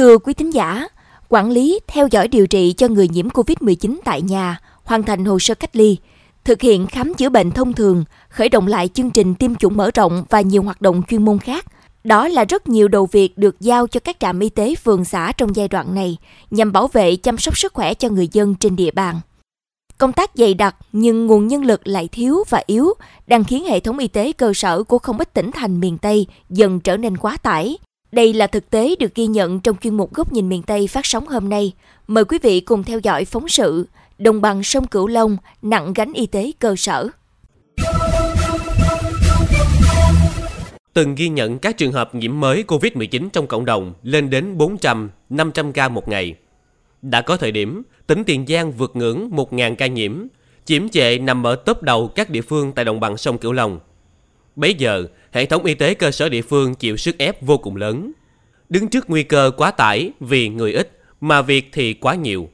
Thưa quý thính giả, quản lý, theo dõi điều trị cho người nhiễm COVID-19 tại nhà, hoàn thành hồ sơ cách ly, thực hiện khám chữa bệnh thông thường, khởi động lại chương trình tiêm chủng mở rộng và nhiều hoạt động chuyên môn khác. Đó là rất nhiều đầu việc được giao cho các trạm y tế phường xã trong giai đoạn này nhằm bảo vệ chăm sóc sức khỏe cho người dân trên địa bàn. Công tác dày đặc nhưng nguồn nhân lực lại thiếu và yếu đang khiến hệ thống y tế cơ sở của không ít tỉnh thành miền Tây dần trở nên quá tải. Đây là thực tế được ghi nhận trong chuyên mục Góc nhìn miền Tây phát sóng hôm nay. Mời quý vị cùng theo dõi phóng sự Đồng bằng sông Cửu Long nặng gánh y tế cơ sở. Từng ghi nhận các trường hợp nhiễm mới COVID-19 trong cộng đồng lên đến 400, 500 ca một ngày. Đã có thời điểm, tỉnh Tiền Giang vượt ngưỡng 1.000 ca nhiễm, chiếm trệ nằm ở top đầu các địa phương tại đồng bằng sông Cửu Long. Bấy giờ, hệ thống y tế cơ sở địa phương chịu sức ép vô cùng lớn. Đứng trước nguy cơ quá tải vì người ít mà việc thì quá nhiều.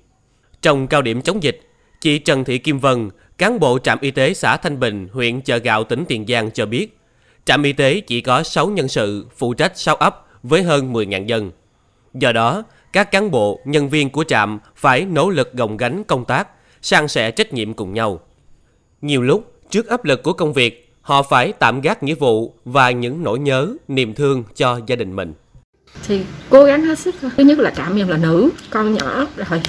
Trong cao điểm chống dịch, chị Trần Thị Kim Vân, cán bộ trạm y tế xã Thanh Bình, huyện Chợ Gạo, tỉnh Tiền Giang cho biết, trạm y tế chỉ có 6 nhân sự phụ trách 6 ấp với hơn 10.000 dân. Do đó, các cán bộ, nhân viên của trạm phải nỗ lực gồng gánh công tác, san sẻ trách nhiệm cùng nhau. Nhiều lúc, trước áp lực của công việc, họ phải tạm gác nghĩa vụ và những nỗi nhớ, niềm thương cho gia đình mình. Thì cố gắng hết sức thôi. Thứ nhất là trạm em là nữ, con nhỏ rồi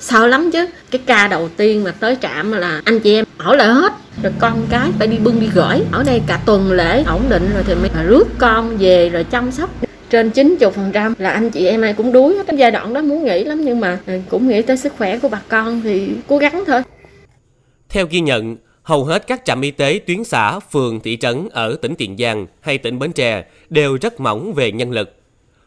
sợ lắm chứ. Cái ca đầu tiên mà tới trạm là anh chị em ở lại hết. Rồi con cái phải đi bưng đi gửi. Ở đây cả tuần lễ ổn định rồi thì mới rước con về rồi chăm sóc. Trên 90% là anh chị em ai cũng đuối hết. Giai đoạn đó muốn nghỉ lắm nhưng mà cũng nghĩ tới sức khỏe của bà con thì cố gắng thôi. Theo ghi nhận hầu hết các trạm y tế tuyến xã, phường, thị trấn ở tỉnh Tiền Giang hay tỉnh Bến Tre đều rất mỏng về nhân lực.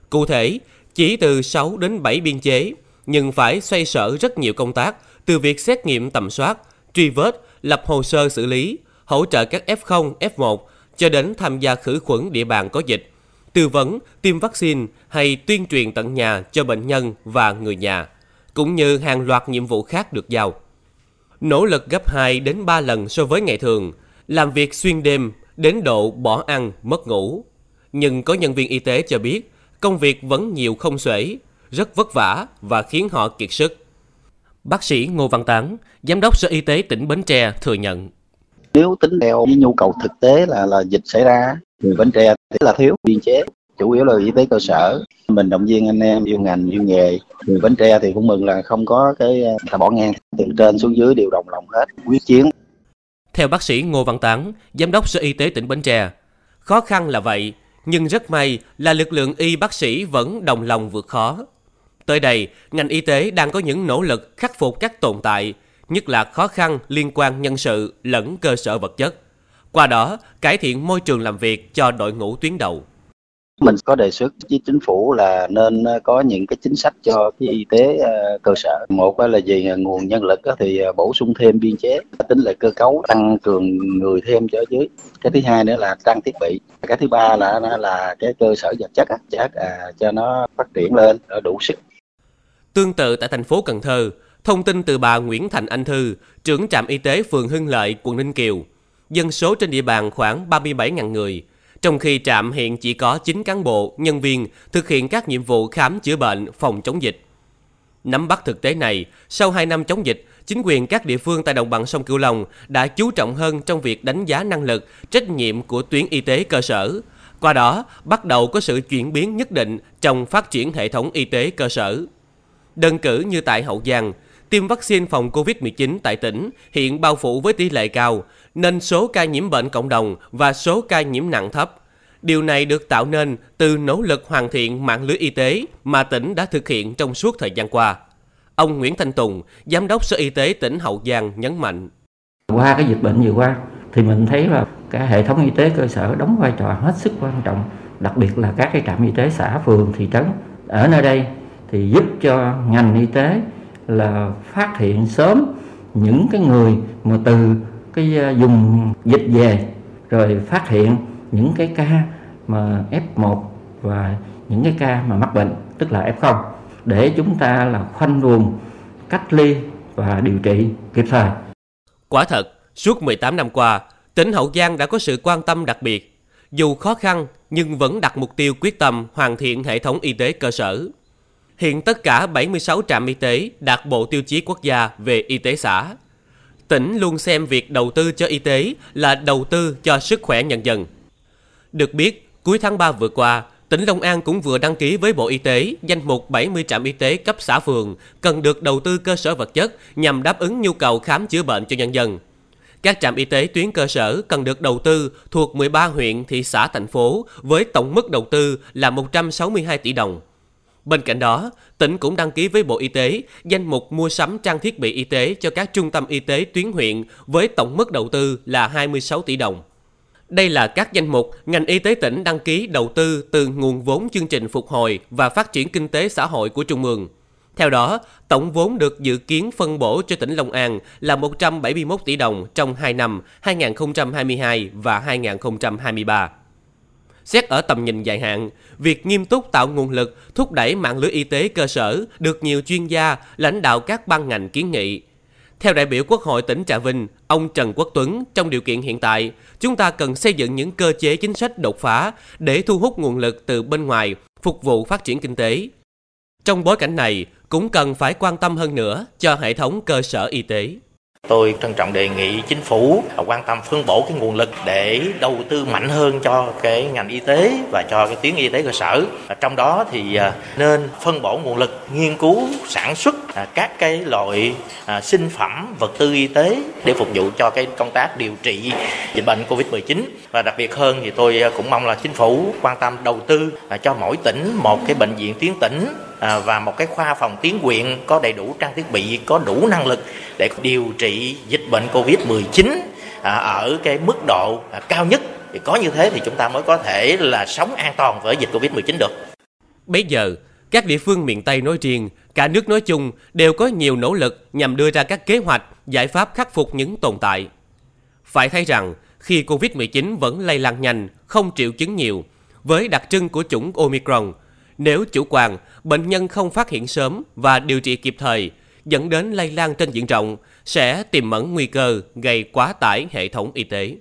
Cụ thể, chỉ từ 6 đến 7 biên chế, nhưng phải xoay sở rất nhiều công tác, từ việc xét nghiệm tầm soát, truy vết, lập hồ sơ xử lý, hỗ trợ các F0, F1, cho đến tham gia khử khuẩn địa bàn có dịch, tư vấn, tiêm vaccine hay tuyên truyền tận nhà cho bệnh nhân và người nhà, cũng như hàng loạt nhiệm vụ khác được giao. Nỗ lực gấp 2 đến 3 lần so với ngày thường, làm việc xuyên đêm đến độ bỏ ăn, mất ngủ. Nhưng có nhân viên y tế cho biết, công việc vẫn nhiều không xuể, rất vất vả và khiến họ kiệt sức. Bác sĩ Ngô Văn Tán, Giám đốc Sở Y tế tỉnh Bến Tre thừa nhận. Nếu tính theo nhu cầu thực tế là là dịch xảy ra, thì Bến Tre là thiếu biên chế, chủ yếu là y tế cơ sở. Mình động viên anh em yêu ngành, yêu nghề. Người Bến Tre thì cũng mừng là không có cái à, ta bỏ ngang từ trên xuống dưới đều đồng lòng hết, quyết chiến. Theo bác sĩ Ngô Văn Tán, Giám đốc Sở Y tế tỉnh Bến Tre, khó khăn là vậy, nhưng rất may là lực lượng y bác sĩ vẫn đồng lòng vượt khó. Tới đây, ngành y tế đang có những nỗ lực khắc phục các tồn tại, nhất là khó khăn liên quan nhân sự lẫn cơ sở vật chất. Qua đó, cải thiện môi trường làm việc cho đội ngũ tuyến đầu. Mình có đề xuất với chính phủ là nên ờ, có những cái chính sách cho cái y tế ờ, cơ sở. Một là về nguồn nhân lực thì ờ, bổ sung thêm biên chế, tính lại cơ cấu tăng cường người thêm cho dưới. Cái thứ hai nữa là trang thiết bị. Cái thứ ba là là cái cơ sở vật chất, chắc à, cho nó phát triển lên đủ sức Tương tự tại thành phố Cần Thơ, thông tin từ bà Nguyễn Thành Anh Thư, trưởng trạm y tế phường Hưng Lợi, quận Ninh Kiều. Dân số trên địa bàn khoảng 37.000 người, trong khi trạm hiện chỉ có 9 cán bộ, nhân viên thực hiện các nhiệm vụ khám chữa bệnh, phòng chống dịch. Nắm bắt thực tế này, sau 2 năm chống dịch, chính quyền các địa phương tại đồng bằng sông Cửu Long đã chú trọng hơn trong việc đánh giá năng lực, trách nhiệm của tuyến y tế cơ sở. Qua đó, bắt đầu có sự chuyển biến nhất định trong phát triển hệ thống y tế cơ sở. Đơn cử như tại Hậu Giang, tiêm vaccine phòng COVID-19 tại tỉnh hiện bao phủ với tỷ lệ cao, nên số ca nhiễm bệnh cộng đồng và số ca nhiễm nặng thấp. Điều này được tạo nên từ nỗ lực hoàn thiện mạng lưới y tế mà tỉnh đã thực hiện trong suốt thời gian qua. Ông Nguyễn Thanh Tùng, Giám đốc Sở Y tế tỉnh Hậu Giang nhấn mạnh. Qua cái dịch bệnh vừa qua thì mình thấy là cả hệ thống y tế cơ sở đóng vai trò hết sức quan trọng, đặc biệt là các cái trạm y tế xã, phường, thị trấn. Ở nơi đây thì giúp cho ngành y tế là phát hiện sớm những cái người mà từ cái à, dùng dịch về rồi phát hiện những cái ca mà F1 và những cái ca mà mắc bệnh tức là F0 để chúng ta là khoanh vùng cách ly và điều trị kịp thời. Quả thật, suốt 18 năm qua, tỉnh Hậu Giang đã có sự quan tâm đặc biệt. Dù khó khăn nhưng vẫn đặt mục tiêu quyết tâm hoàn thiện hệ thống y tế cơ sở. Hiện tất cả 76 trạm y tế đạt bộ tiêu chí quốc gia về y tế xã. Tỉnh luôn xem việc đầu tư cho y tế là đầu tư cho sức khỏe nhân dân. Được biết, cuối tháng 3 vừa qua, tỉnh Long An cũng vừa đăng ký với Bộ Y tế danh mục 70 trạm y tế cấp xã phường cần được đầu tư cơ sở vật chất nhằm đáp ứng nhu cầu khám chữa bệnh cho nhân dân. Các trạm y tế tuyến cơ sở cần được đầu tư thuộc 13 huyện, thị xã, thành phố với tổng mức đầu tư là 162 tỷ đồng. Bên cạnh đó, tỉnh cũng đăng ký với Bộ Y tế danh mục mua sắm trang thiết bị y tế cho các trung tâm y tế tuyến huyện với tổng mức đầu tư là 26 tỷ đồng. Đây là các danh mục ngành y tế tỉnh đăng ký đầu tư từ nguồn vốn chương trình phục hồi và phát triển kinh tế xã hội của Trung ương. Theo đó, tổng vốn được dự kiến phân bổ cho tỉnh Long An là 171 tỷ đồng trong 2 năm 2022 và 2023. Xét ở tầm nhìn dài hạn, việc nghiêm túc tạo nguồn lực thúc đẩy mạng lưới y tế cơ sở được nhiều chuyên gia, lãnh đạo các ban ngành kiến nghị. Theo đại biểu Quốc hội tỉnh Trà Vinh, ông Trần Quốc Tuấn, trong điều kiện hiện tại, chúng ta cần xây dựng những cơ chế chính sách đột phá để thu hút nguồn lực từ bên ngoài, phục vụ phát triển kinh tế. Trong bối cảnh này, cũng cần phải quan tâm hơn nữa cho hệ thống cơ sở y tế. Tôi trân trọng đề nghị chính phủ quan tâm phân bổ cái nguồn lực để đầu tư mạnh hơn cho cái ngành y tế và cho cái tuyến y tế cơ sở. Trong đó thì à, nên phân bổ nguồn lực nghiên cứu, sản xuất à, các cái loại à, sinh phẩm, vật tư y tế để phục vụ cho cái công tác điều trị dịch bệnh Covid-19 và đặc biệt hơn thì tôi cũng mong là chính phủ quan tâm đầu tư cho mỗi tỉnh một cái bệnh viện tuyến tỉnh À, và một cái khoa phòng tiến quyện có đầy đủ trang thiết bị có đủ năng lực để điều trị dịch bệnh Covid-19 à, ở cái mức độ à, cao nhất thì có như thế thì chúng ta mới có thể là sống an toàn với dịch Covid-19 được. Bây giờ, các địa phương miền Tây nói riêng, cả nước nói chung đều có nhiều nỗ lực nhằm đưa ra các kế hoạch, giải pháp khắc phục những tồn tại. Phải thấy rằng, khi Covid-19 vẫn lây lan nhanh, không triệu chứng nhiều, với đặc trưng của chủng Omicron, nếu chủ quan, bệnh nhân không phát hiện sớm và điều trị kịp thời, dẫn đến lây lan trên diện rộng, sẽ tiềm ẩn nguy cơ gây quá tải hệ thống y tế.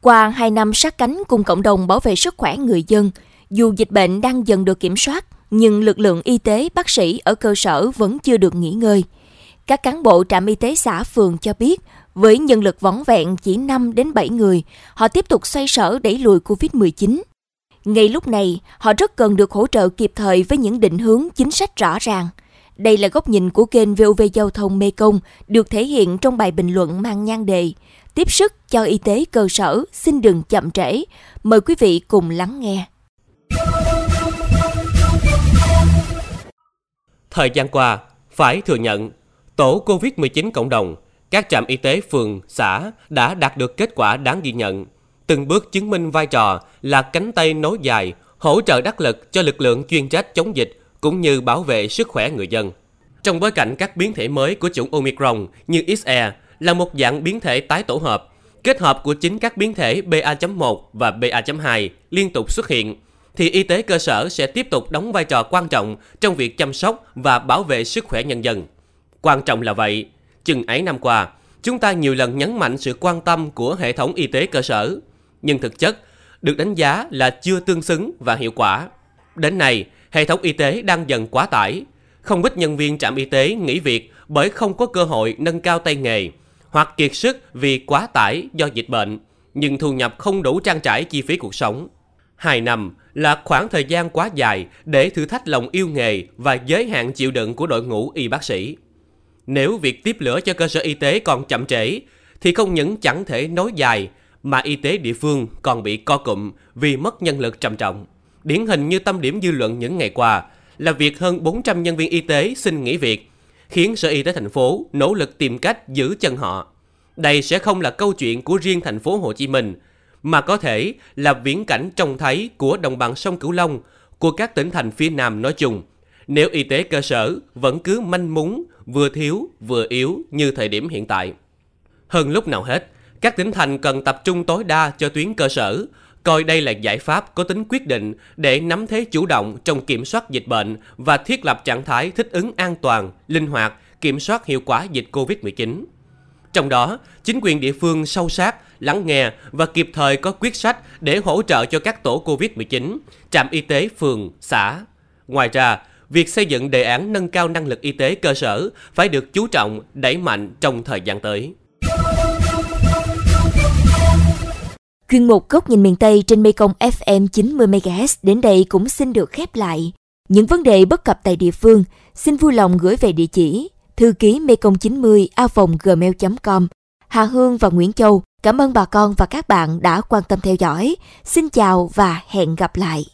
Qua 2 năm sát cánh cùng cộng đồng bảo vệ sức khỏe người dân, dù dịch bệnh đang dần được kiểm soát, nhưng lực lượng y tế, bác sĩ ở cơ sở vẫn chưa được nghỉ ngơi. Các cán bộ trạm y tế xã phường cho biết, với nhân lực vỏn vẹn chỉ 5 đến 7 người, họ tiếp tục xoay sở đẩy lùi Covid-19. Ngay lúc này, họ rất cần được hỗ trợ kịp thời với những định hướng chính sách rõ ràng. Đây là góc nhìn của kênh VOV Giao thông Mê Công được thể hiện trong bài bình luận mang nhan đề Tiếp sức cho y tế cơ sở, xin đừng chậm trễ. Mời quý vị cùng lắng nghe. Thời gian qua, phải thừa nhận, tổ COVID-19 cộng đồng, các trạm y tế phường, xã đã đạt được kết quả đáng ghi nhận từng bước chứng minh vai trò là cánh tay nối dài, hỗ trợ đắc lực cho lực lượng chuyên trách chống dịch cũng như bảo vệ sức khỏe người dân. Trong bối cảnh các biến thể mới của chủng Omicron như XE là một dạng biến thể tái tổ hợp, kết hợp của chính các biến thể BA.1 và BA.2 liên tục xuất hiện, thì y tế cơ sở sẽ tiếp tục đóng vai trò quan trọng trong việc chăm sóc và bảo vệ sức khỏe nhân dân. Quan trọng là vậy, chừng ấy năm qua, chúng ta nhiều lần nhấn mạnh sự quan tâm của hệ thống y tế cơ sở nhưng thực chất được đánh giá là chưa tương xứng và hiệu quả. Đến nay, hệ thống y tế đang dần quá tải. Không ít nhân viên trạm y tế nghỉ việc bởi không có cơ hội nâng cao tay nghề, hoặc kiệt sức vì quá tải do dịch bệnh, nhưng thu nhập không đủ trang trải chi phí cuộc sống. Hai năm là khoảng thời gian quá dài để thử thách lòng yêu nghề và giới hạn chịu đựng của đội ngũ y bác sĩ. Nếu việc tiếp lửa cho cơ sở y tế còn chậm trễ, thì không những chẳng thể nối dài mà y tế địa phương còn bị co cụm vì mất nhân lực trầm trọng. Điển hình như tâm điểm dư luận những ngày qua là việc hơn 400 nhân viên y tế xin nghỉ việc, khiến Sở Y tế thành phố nỗ lực tìm cách giữ chân họ. Đây sẽ không là câu chuyện của riêng thành phố Hồ Chí Minh, mà có thể là viễn cảnh trông thấy của đồng bằng sông Cửu Long, của các tỉnh thành phía Nam nói chung. Nếu y tế cơ sở vẫn cứ manh múng, vừa thiếu vừa yếu như thời điểm hiện tại. Hơn lúc nào hết, các tỉnh thành cần tập trung tối đa cho tuyến cơ sở, coi đây là giải pháp có tính quyết định để nắm thế chủ động trong kiểm soát dịch bệnh và thiết lập trạng thái thích ứng an toàn, linh hoạt, kiểm soát hiệu quả dịch COVID-19. Trong đó, chính quyền địa phương sâu sát, lắng nghe và kịp thời có quyết sách để hỗ trợ cho các tổ COVID-19, trạm y tế phường, xã. Ngoài ra, việc xây dựng đề án nâng cao năng lực y tế cơ sở phải được chú trọng, đẩy mạnh trong thời gian tới. Chuyên mục Góc nhìn miền Tây trên Mekong FM 90MHz đến đây cũng xin được khép lại. Những vấn đề bất cập tại địa phương, xin vui lòng gửi về địa chỉ thư ký mekong 90 a gmail.com. Hà Hương và Nguyễn Châu cảm ơn bà con và các bạn đã quan tâm theo dõi. Xin chào và hẹn gặp lại.